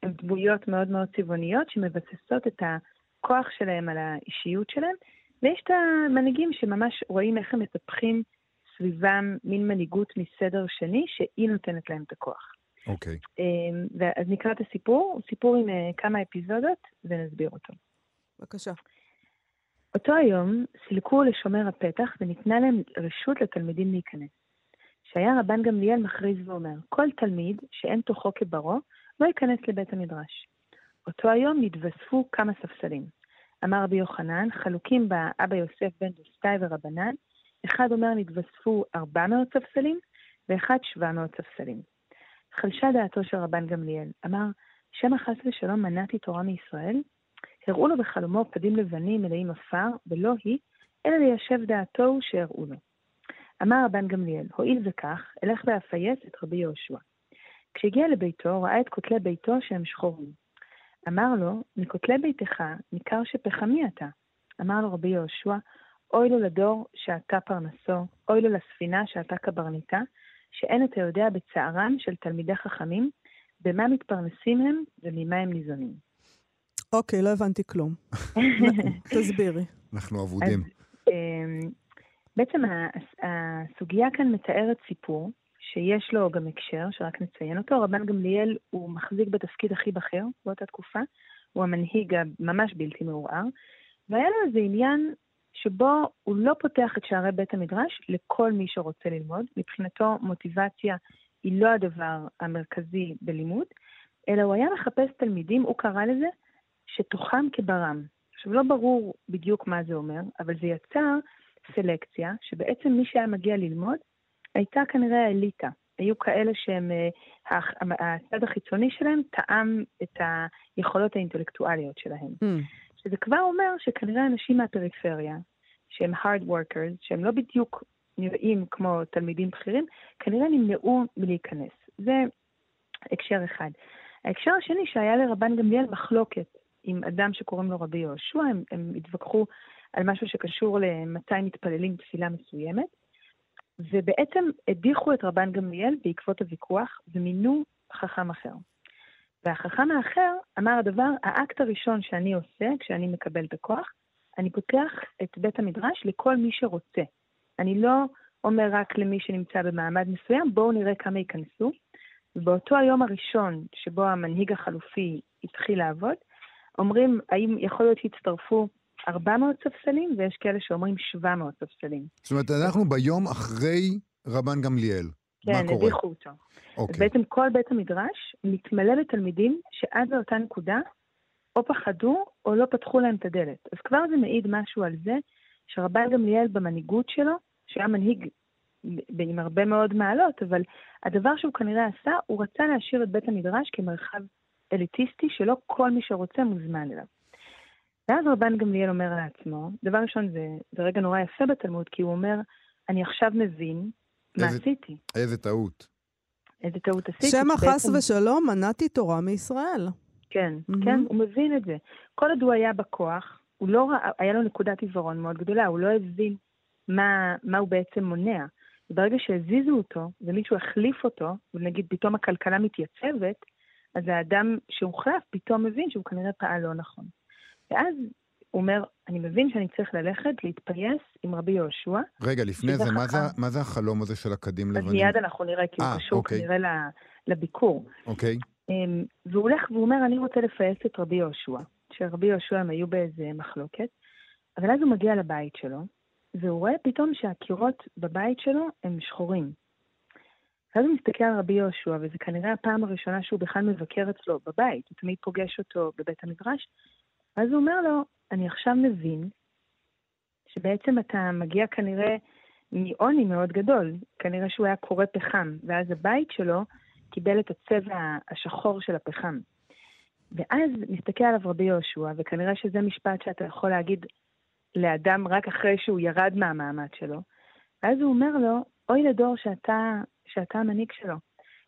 הן דמויות מאוד מאוד צבעוניות שמבססות את הכוח שלהם על האישיות שלהם, ויש את המנהיגים שממש רואים איך הם מטפחים סביבם מין מנהיגות מסדר שני, שהיא נותנת להם את הכוח. אוקיי. Okay. אה, אז נקרא את הסיפור, הוא סיפור עם אה, כמה אפיזודות, ונסביר אותו. בבקשה. אותו היום סילקו לשומר הפתח וניתנה להם רשות לתלמידים להיכנס. שהיה רבן גמליאל מכריז ואומר, כל תלמיד שאין תוכו כברו, לא ייכנס לבית המדרש. אותו היום נתווספו כמה ספסלים. אמר רבי יוחנן, חלוקים באבא יוסף בן דוסטאי ורבנן, אחד אומר נתווספו 400 ספסלים, ואחד 700 ספסלים. חלשה דעתו של רבן גמליאל, אמר, שמא חס ושלום מנעתי תורה מישראל? הראו לו בחלומו פדים לבנים מלאים עפר, ולא היא, אלא ליישב דעתו שהראו לו. אמר רבן גמליאל, הואיל וכך, אלך ואפייס את רבי יהושע. כשהגיע לביתו, ראה את כותלי ביתו שהם שחורים. אמר לו, מכותלי ביתך ניכר שפחמי אתה. אמר לו רבי יהושע, אוי לו לדור שאתה פרנסו, אוי לו לספינה שאתה קברניתה, שאין אתה יודע בצערם של תלמידי חכמים, במה מתפרנסים הם וממה הם ניזונים. אוקיי, לא הבנתי כלום. תסבירי. אנחנו אבודים. אמ, בעצם הסוגיה כאן מתארת סיפור שיש לו גם הקשר, שרק נציין אותו. רבן גמליאל הוא מחזיק בתפקיד הכי בכיר באותה תקופה, הוא המנהיג הממש בלתי מעורער, והיה לו איזה עניין שבו הוא לא פותח את שערי בית המדרש לכל מי שרוצה ללמוד. מבחינתו מוטיבציה היא לא הדבר המרכזי בלימוד, אלא הוא היה מחפש תלמידים, הוא קרא לזה, שתוכם כברם. עכשיו, לא ברור בדיוק מה זה אומר, אבל זה יצר סלקציה, שבעצם מי שהיה מגיע ללמוד, הייתה כנראה האליטה. היו כאלה שהם, אה, הצד החיצוני שלהם טעם את היכולות האינטלקטואליות שלהם. Mm. שזה כבר אומר שכנראה אנשים מהפריפריה, שהם hard workers, שהם לא בדיוק נראים כמו תלמידים בכירים, כנראה נמנעו מלהיכנס. זה הקשר אחד. ההקשר השני שהיה לרבן גמליאל מחלוקת עם אדם שקוראים לו רבי יהושע, הם, הם התווכחו על משהו שקשור למתי מתפללים תפילה מסוימת, ובעצם הדיחו את רבן גמליאל בעקבות הוויכוח ומינו חכם אחר. והחכם האחר אמר הדבר, האקט הראשון שאני עושה כשאני מקבל את הכוח, אני פותח את בית המדרש לכל מי שרוצה. אני לא אומר רק למי שנמצא במעמד מסוים, בואו נראה כמה ייכנסו. ובאותו היום הראשון שבו המנהיג החלופי התחיל לעבוד, אומרים, האם יכול להיות שהצטרפו 400 ספסלים, ויש כאלה שאומרים 700 ספסלים. זאת אומרת, אנחנו ביום אחרי רבן גמליאל. כן, הדיחו אותו. אוקיי. אז בעצם כל בית המדרש מתמלא בתלמידים שעד לאותה נקודה או פחדו או לא פתחו להם את הדלת. אז כבר זה מעיד משהו על זה שרבן גמליאל במנהיגות שלו, שהיה מנהיג עם הרבה מאוד מעלות, אבל הדבר שהוא כנראה עשה, הוא רצה להשאיר את בית המדרש כמרחב אליטיסטי שלא כל מי שרוצה מוזמן אליו. ואז רבן גמליאל אומר לעצמו, דבר ראשון זה, זה רגע נורא יפה בתלמוד, כי הוא אומר, אני עכשיו מבין מה איזה, עשיתי. איזה טעות. איזה טעות עשיתי. שמא חס ושלום מנעתי תורה מישראל. כן, mm-hmm. כן, הוא מבין את זה. כל עוד הוא היה בכוח, הוא לא ראה, היה לו נקודת עיוורון מאוד גדולה, הוא לא הבין מה, מה הוא בעצם מונע. ברגע שהזיזו אותו ומישהו החליף אותו, ונגיד פתאום הכלכלה מתייצבת, אז האדם שהוחלף פתאום מבין שהוא כנראה פעל לא נכון. ואז הוא אומר, אני מבין שאני צריך ללכת להתפייס עם רבי יהושע. רגע, לפני זה, מה זה, מה זה החלום הזה של הקדים לבנים? אז מיד אנחנו נראה, כי הוא אה, קשור אוקיי. כנראה לביקור. אוקיי. אמ, והוא הולך והוא אומר, אני רוצה לפייס את רבי יהושע. שרבי יהושע הם היו באיזה מחלוקת, אבל אז הוא מגיע לבית שלו, והוא רואה פתאום שהקירות בבית שלו הם שחורים. ואז הוא מסתכל על רבי יהושע, וזו כנראה הפעם הראשונה שהוא בכלל מבקר אצלו בבית, הוא תמיד פוגש אותו בבית המדרש, ואז הוא אומר לו, אני עכשיו מבין שבעצם אתה מגיע כנראה מעוני מאוד גדול. כנראה שהוא היה קורא פחם, ואז הבית שלו קיבל את הצבע השחור של הפחם. ואז מסתכל עליו רבי יהושע, וכנראה שזה משפט שאתה יכול להגיד לאדם רק אחרי שהוא ירד מהמעמד שלו, ואז הוא אומר לו, אוי לדור שאתה, שאתה המנהיג שלו.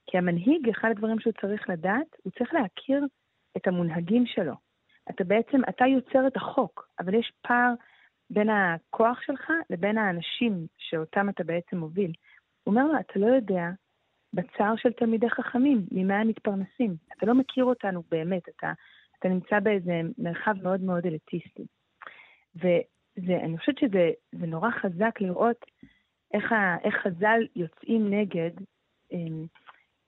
כי המנהיג, אחד הדברים שהוא צריך לדעת, הוא צריך להכיר את המונהגים שלו. אתה בעצם, אתה יוצר את החוק, אבל יש פער בין הכוח שלך לבין האנשים שאותם אתה בעצם מוביל. הוא אומר לו, אתה לא יודע בצער של תלמידי חכמים, ממה הם מתפרנסים. אתה לא מכיר אותנו באמת, אתה, אתה נמצא באיזה מרחב מאוד מאוד אליטיסטי. ואני חושבת שזה נורא חזק לראות איך, ה, איך חז"ל יוצאים נגד אמ,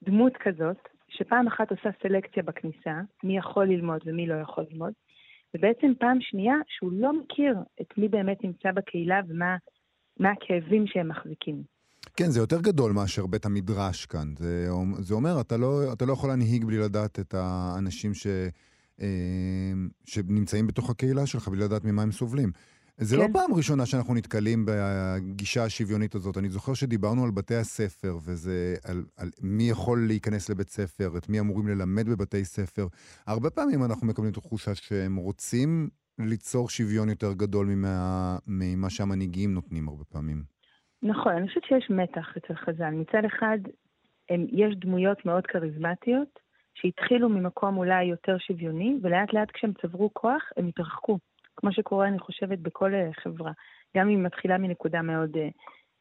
דמות כזאת, שפעם אחת עושה סלקציה בכניסה, מי יכול ללמוד ומי לא יכול ללמוד, ובעצם פעם שנייה שהוא לא מכיר את מי באמת נמצא בקהילה ומה הכאבים שהם מחזיקים. כן, זה יותר גדול מאשר בית המדרש כאן. זה, זה אומר, אתה לא, אתה לא יכול להנהיג בלי לדעת את האנשים ש, אה, שנמצאים בתוך הקהילה שלך, בלי לדעת ממה הם סובלים. זה לא כן. לא פעם ראשונה שאנחנו נתקלים בגישה השוויונית הזאת. אני זוכר שדיברנו על בתי הספר, וזה על, על מי יכול להיכנס לבית ספר, את מי אמורים ללמד בבתי ספר. הרבה פעמים אנחנו מקבלים את התחושה שהם רוצים ליצור שוויון יותר גדול ממה, ממה שהמנהיגים נותנים הרבה פעמים. נכון, אני חושבת שיש מתח אצל חז"ל. מצד אחד, הם, יש דמויות מאוד כריזמטיות, שהתחילו ממקום אולי יותר שוויוני, ולאט לאט כשהם צברו כוח, הם התרחקו. כמו שקורה, אני חושבת, בכל אה, חברה. גם אם היא מתחילה מנקודה מאוד uh,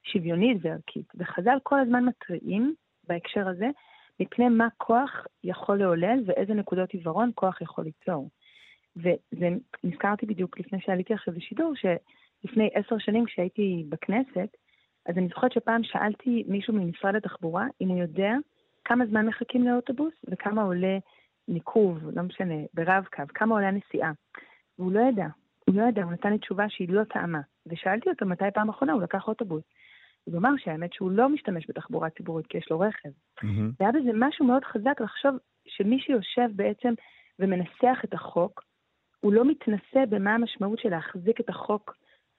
שוויונית וערכית. וחז"ל כל הזמן מתריעים בהקשר הזה, מפני מה כוח יכול לעולל ואיזה נקודות עיוורון כוח יכול ליצור. ונזכרתי בדיוק לפני שעליתי עכשיו לשידור, שלפני עשר שנים כשהייתי בכנסת, אז אני זוכרת שפעם שאלתי מישהו ממשרד התחבורה אם הוא יודע כמה זמן מחכים לאוטובוס וכמה עולה ניקוב, לא משנה, ברב-קו, כמה עולה נסיעה. והוא לא ידע. הוא לא ידע, הוא נתן לי תשובה שהיא לא טעמה. ושאלתי אותו מתי פעם אחרונה הוא לקח אוטובוס. הוא אמר שהאמת שהוא לא משתמש בתחבורה ציבורית כי יש לו רכב. Mm-hmm. והיה בזה משהו מאוד חזק לחשוב שמי שיושב בעצם ומנסח את החוק, הוא לא מתנסה במה המשמעות של להחזיק את החוק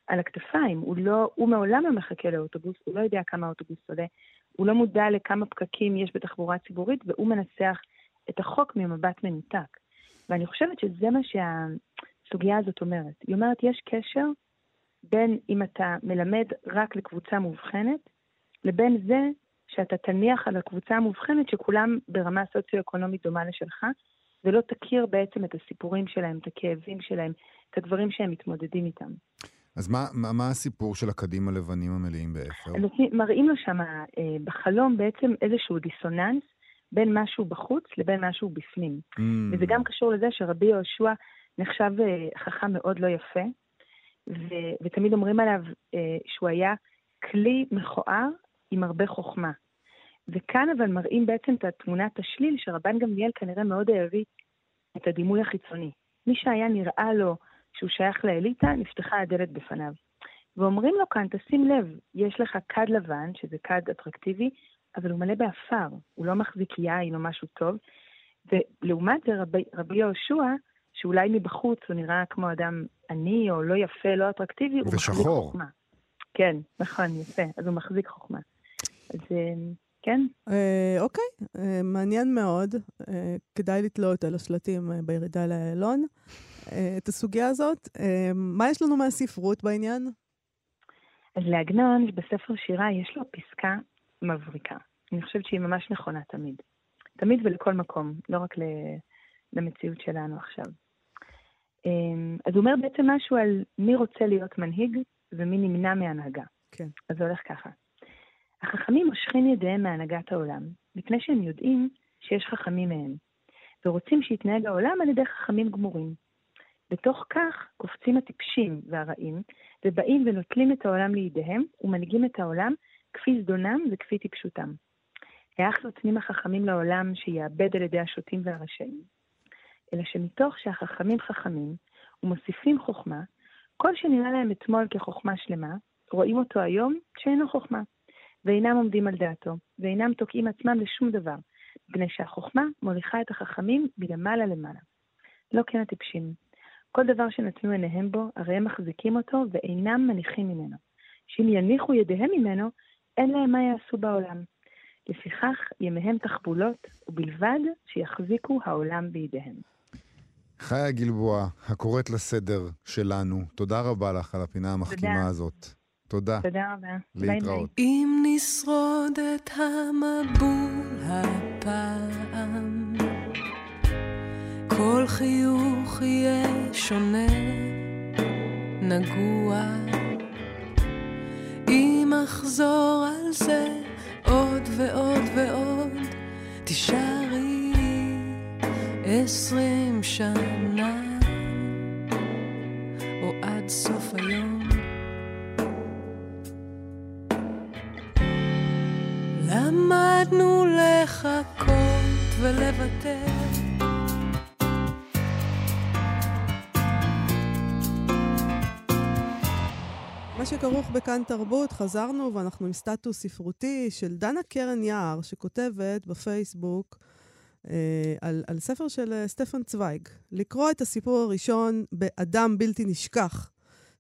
על הכתפיים. הוא, לא, הוא מעולם לא מחכה לאוטובוס, הוא לא יודע כמה האוטובוס עולה, הוא לא מודע לכמה פקקים יש בתחבורה ציבורית, והוא מנסח את החוק ממבט מנותק. ואני חושבת שזה מה שהסוגיה הזאת אומרת. היא אומרת, יש קשר בין אם אתה מלמד רק לקבוצה מובחנת, לבין זה שאתה תניח על הקבוצה המובחנת שכולם ברמה סוציו-אקונומית דומה לשלך, ולא תכיר בעצם את הסיפורים שלהם, את הכאבים שלהם, את הדברים שהם מתמודדים איתם. אז מה, מה, מה הסיפור של הכדים הלבנים המלאים באפר? מראים לו שם אה, בחלום בעצם איזשהו דיסוננס בין משהו בחוץ לבין משהו בפנים. Mm. וזה גם קשור לזה שרבי יהושע נחשב אה, חכם מאוד לא יפה, ו- ותמיד אומרים עליו אה, שהוא היה כלי מכוער עם הרבה חוכמה. וכאן אבל מראים בעצם את התמונת השליל שרבן גמליאל כנראה מאוד העריץ את הדימוי החיצוני. מי שהיה נראה לו שהוא שייך לאליטה, נפתחה הדלת בפניו. ואומרים לו כאן, תשים לב, יש לך כד לבן, שזה כד אטרקטיבי, אבל הוא מלא באפר, הוא לא מחזיק יין או משהו טוב. ולעומת זה רבי, רבי יהושע, שאולי מבחוץ הוא נראה כמו אדם עני או לא יפה, לא אטרקטיבי, הוא מחזיק חוכמה. כן, נכון, יפה. אז הוא מחזיק חוכמה. אז אה, כן. אה, אוקיי, אה, מעניין מאוד. אה, כדאי לתלות על השלטים בירידה לאיילון. אה, את הסוגיה הזאת. מה יש לנו מהספרות בעניין? אז לעגנון, בספר שירה, יש לו פסקה מבריקה. אני חושבת שהיא ממש נכונה תמיד. תמיד ולכל מקום, לא רק למציאות שלנו עכשיו. אה, אז הוא אומר בעצם משהו על מי רוצה להיות מנהיג ומי נמנע מהנהגה. כן. אז זה הולך ככה. החכמים מושכים ידיהם מהנהגת העולם, מפני שהם יודעים שיש חכמים מהם, ורוצים שיתנהג העולם על ידי חכמים גמורים. בתוך כך קופצים הטיפשים והרעים, ובאים ונוטלים את העולם לידיהם, ומנהיגים את העולם כפי זדונם וכפי טיפשותם. היאך נותנים החכמים לעולם שיאבד על ידי השוטים והרשעים? אלא שמתוך שהחכמים חכמים, ומוסיפים חוכמה, כל שנראה להם אתמול כחוכמה שלמה, רואים אותו היום כשאינו חוכמה. ואינם עומדים על דעתו, ואינם תוקעים עצמם לשום דבר, מפני שהחוכמה מוליכה את החכמים מלמעלה למעלה. לא כן הטיפשים. כל דבר שנתנו עיניהם בו, הרי הם מחזיקים אותו ואינם מניחים ממנו. שאם יניחו ידיהם ממנו, אין להם מה יעשו בעולם. לפיכך ימיהם תחבולות, ובלבד שיחזיקו העולם בידיהם. חיה גלבוע, הקוראת לסדר שלנו, תודה רבה לך על הפינה המחכימה תודה. הזאת. תודה. תודה רבה. להתראות. אם נשרוד את המבול הפעם, כל חיוך יהיה שונה, נגוע. אם אחזור על זה עוד ועוד ועוד, תישארי עשרים שנה, או עד סוף היום. למדנו לחכות ולוותר. מה שכרוך בכאן תרבות, חזרנו ואנחנו עם סטטוס ספרותי של דנה קרן יער, שכותבת בפייסבוק על, על ספר של אה, סטפן צוויג. לקרוא את הסיפור הראשון ב"אדם בלתי נשכח",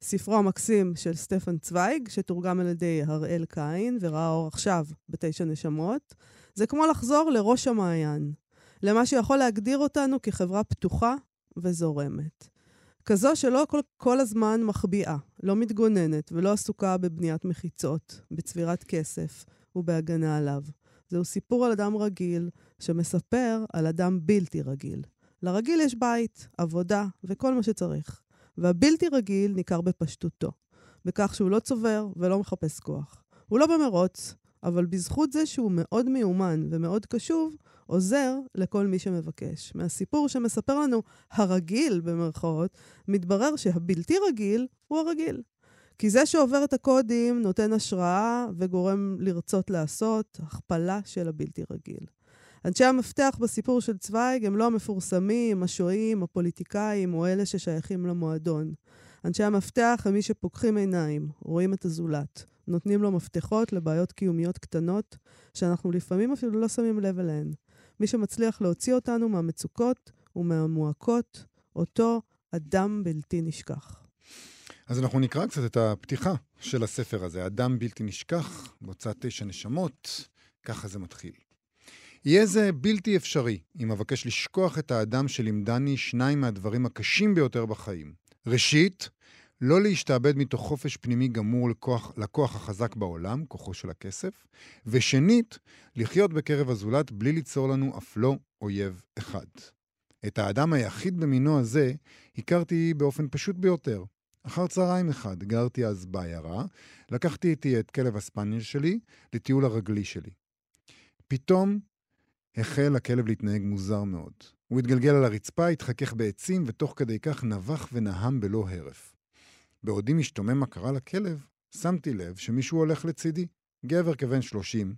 ספרו המקסים של סטפן צוויג, שתורגם על ידי הראל קין וראה אור עכשיו בתשע נשמות, זה כמו לחזור לראש המעיין, למה שיכול להגדיר אותנו כחברה פתוחה וזורמת. כזו שלא כל, כל הזמן מחביאה, לא מתגוננת ולא עסוקה בבניית מחיצות, בצבירת כסף ובהגנה עליו. זהו סיפור על אדם רגיל שמספר על אדם בלתי רגיל. לרגיל יש בית, עבודה וכל מה שצריך. והבלתי רגיל ניכר בפשטותו, בכך שהוא לא צובר ולא מחפש כוח. הוא לא במרוץ, אבל בזכות זה שהוא מאוד מיומן ומאוד קשוב, עוזר לכל מי שמבקש. מהסיפור שמספר לנו הרגיל, במרכאות, מתברר שהבלתי רגיל הוא הרגיל. כי זה שעובר את הקודים נותן השראה וגורם לרצות לעשות הכפלה של הבלתי רגיל. אנשי המפתח בסיפור של צוויג הם לא המפורסמים, השוהים, הפוליטיקאים או אלה ששייכים למועדון. אנשי המפתח הם מי שפוקחים עיניים, רואים את הזולת, נותנים לו מפתחות לבעיות קיומיות קטנות, שאנחנו לפעמים אפילו לא שמים לב אליהן. מי שמצליח להוציא אותנו מהמצוקות ומהמועקות, אותו אדם בלתי נשכח. אז אנחנו נקרא קצת את הפתיחה של הספר הזה, אדם בלתי נשכח, בהוצאת תשע נשמות, ככה זה מתחיל. יהיה זה בלתי אפשרי אם אבקש לשכוח את האדם שלימדני שניים מהדברים הקשים ביותר בחיים. ראשית, לא להשתעבד מתוך חופש פנימי גמור לכוח, לכוח החזק בעולם, כוחו של הכסף, ושנית, לחיות בקרב הזולת בלי ליצור לנו אף לא אויב אחד. את האדם היחיד במינו הזה הכרתי באופן פשוט ביותר. אחר צהריים אחד, גרתי אז בעיירה, לקחתי איתי את כלב הספניאל שלי לטיול הרגלי שלי. פתאום החל הכלב להתנהג מוזר מאוד. הוא התגלגל על הרצפה, התחכך בעצים, ותוך כדי כך נבח ונהם בלא הרף. בעודי משתומם מה קרה לכלב, שמתי לב שמישהו הולך לצידי. גבר כבן שלושים,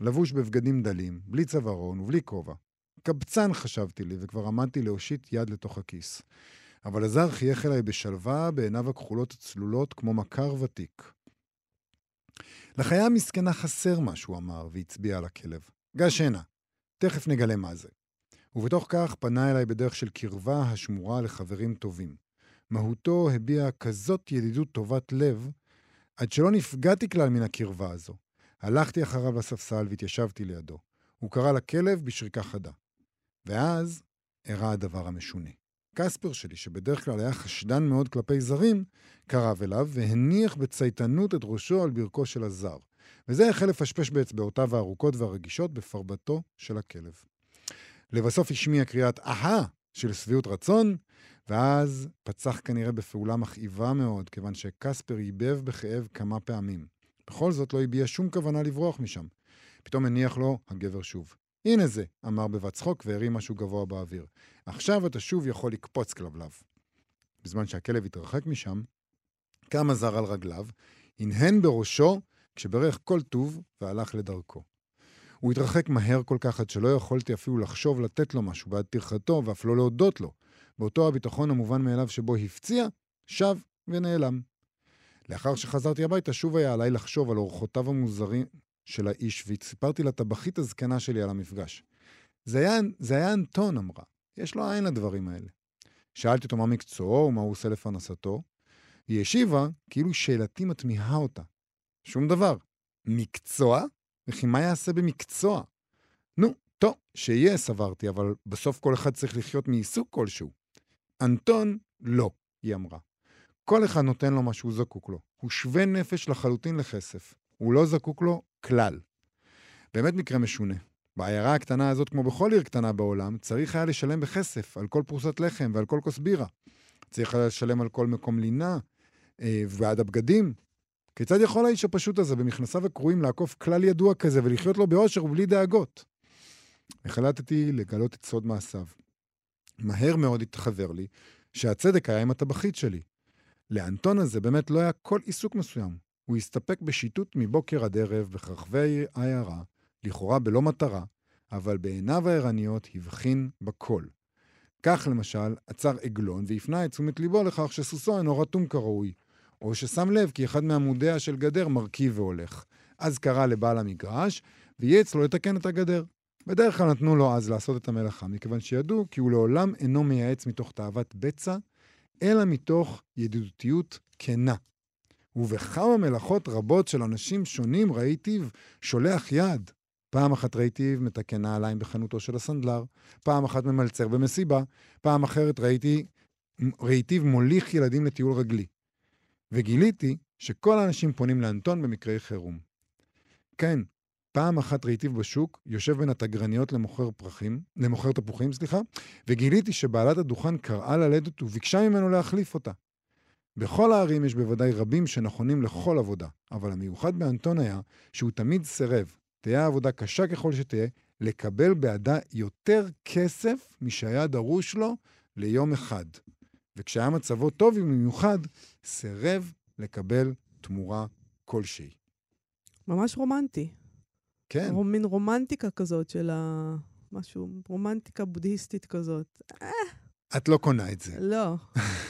לבוש בבגדים דלים, בלי צווארון ובלי כובע. קבצן חשבתי לי, וכבר עמדתי להושיט יד לתוך הכיס. אבל הזר חייך אליי בשלווה, בעיניו הכחולות הצלולות, כמו מכר ותיק. לחיה המסכנה חסר משהו, אמר, והצביע על הכלב. גש הנה, תכף נגלה מה זה. ובתוך כך פנה אליי בדרך של קרבה השמורה לחברים טובים. מהותו הביעה כזאת ידידות טובת לב, עד שלא נפגעתי כלל מן הקרבה הזו. הלכתי אחריו לספסל והתיישבתי לידו. הוא קרא לכלב בשריקה חדה. ואז אירע הדבר המשונה. קספר שלי, שבדרך כלל היה חשדן מאוד כלפי זרים, קרב אליו והניח בצייתנות את ראשו על ברכו של הזר. וזה החל לפשפש באצבעותיו הארוכות והרגישות בפרבתו של הכלב. לבסוף השמיע קריאת אהה של שביעות רצון, ואז פצח כנראה בפעולה מכאיבה מאוד, כיוון שקספר ייבב בכאב כמה פעמים. בכל זאת לא הביע שום כוונה לברוח משם. פתאום הניח לו הגבר שוב. הנה זה, אמר בבת צחוק והרים משהו גבוה באוויר. עכשיו אתה שוב יכול לקפוץ כלבלב. בזמן שהכלב התרחק משם, קם הזר על רגליו, הנהן בראשו כשברך כל טוב והלך לדרכו. הוא התרחק מהר כל כך עד שלא יכולתי אפילו לחשוב לתת לו משהו בעד טרחתו ואף לא להודות לו. באותו הביטחון המובן מאליו שבו הפציע, שב ונעלם. לאחר שחזרתי הביתה, שוב היה עליי לחשוב על אורחותיו המוזרים של האיש, וסיפרתי לטבחית הזקנה שלי על המפגש. זה היה, זה היה אנטון, אמרה. יש לו עין לדברים האלה. שאלתי אותו מה מקצועו ומה הוא עושה לפרנסתו. היא השיבה כאילו שאלתי מתמיהה אותה. שום דבר. מקצוע? וכי מה יעשה במקצוע? נו, טוב, שיהיה, סברתי, אבל בסוף כל אחד צריך לחיות מעיסוק כלשהו. אנטון, לא, היא אמרה. כל אחד נותן לו מה שהוא זקוק לו. הוא שווה נפש לחלוטין לכסף. הוא לא זקוק לו כלל. באמת מקרה משונה. בעיירה הקטנה הזאת, כמו בכל עיר קטנה בעולם, צריך היה לשלם בכסף על כל פרוסת לחם ועל כל כוס בירה. צריך היה לשלם על כל מקום לינה אה, ועד הבגדים. כיצד יכול האיש הפשוט הזה במכנסיו הקרועים לעקוף כלל ידוע כזה ולחיות לו באושר ובלי דאגות? החלטתי לגלות את סוד מעשיו. מהר מאוד התחבר לי שהצדק היה עם הטבחית שלי. לאנטון הזה באמת לא היה כל עיסוק מסוים. הוא הסתפק בשיטוט מבוקר עד ערב בכרחבי העיירה, לכאורה בלא מטרה, אבל בעיניו הערניות הבחין בכל. כך למשל, עצר עגלון והפנה את תשומת ליבו לכך שסוסו אינו רתום כראוי, או ששם לב כי אחד מעמודיה של גדר מרכיב והולך. אז קרא לבעל המגרש, וייעץ לו לתקן את הגדר. בדרך כלל נתנו לו אז לעשות את המלאכה, מכיוון שידעו כי הוא לעולם אינו מייעץ מתוך תאוות בצע, אלא מתוך ידידותיות כנה. ובכמה מלאכות רבות של אנשים שונים ראיתיו שולח יד. פעם אחת ראיתיו מתקן נעליים בחנותו של הסנדלר, פעם אחת ממלצר במסיבה, פעם אחרת ראיתי, ראיתיו מוליך ילדים לטיול רגלי. וגיליתי שכל האנשים פונים לאנטון במקרי חירום. כן, פעם אחת ראיתיו בשוק, יושב בין התגרניות למוכר פרחים, למוכר תפוחים, סליחה, וגיליתי שבעלת הדוכן קראה ללדת וביקשה ממנו להחליף אותה. בכל הערים יש בוודאי רבים שנכונים לכל עבודה, אבל המיוחד באנטון היה שהוא תמיד סירב, תהיה העבודה קשה ככל שתהיה, לקבל בעדה יותר כסף משהיה דרוש לו ליום אחד. וכשהיה מצבו טוב במיוחד, סירב לקבל תמורה כלשהי. ממש רומנטי. כן. מין רומנטיקה כזאת של ה... משהו, רומנטיקה בודהיסטית כזאת. את לא קונה את זה. לא.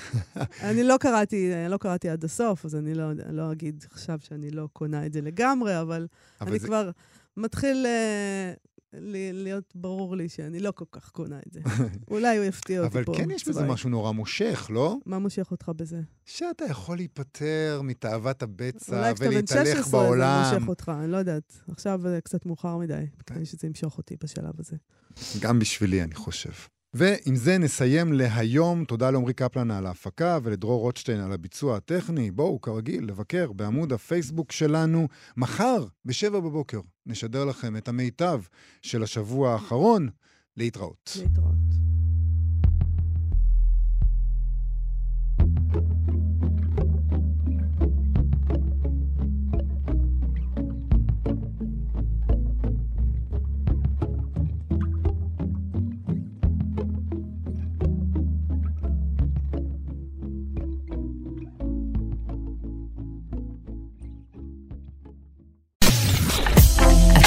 אני לא קראתי, לא קראתי עד הסוף, אז אני לא, לא אגיד עכשיו שאני לא קונה את זה לגמרי, אבל, אבל אני זה... כבר מתחיל uh, להיות ברור לי שאני לא כל כך קונה את זה. אולי הוא יפתיע אותי פה. אבל כן יש בזה משהו נורא מושך, לא? מה מושך אותך בזה? שאתה יכול להיפטר מתאוות הבצע ולהתהלך בעולם. אולי כשאתה בן 16 זה מושך אותך, אני לא יודעת. עכשיו קצת מאוחר מדי, כדי כן. שזה ימשוך אותי בשלב הזה. גם בשבילי, אני חושב. ועם זה נסיים להיום. תודה לעמרי קפלן על ההפקה ולדרור רוטשטיין על הביצוע הטכני. בואו, כרגיל, לבקר בעמוד הפייסבוק שלנו. מחר, בשבע בבוקר, נשדר לכם את המיטב של השבוע האחרון. להתראות. להתראות.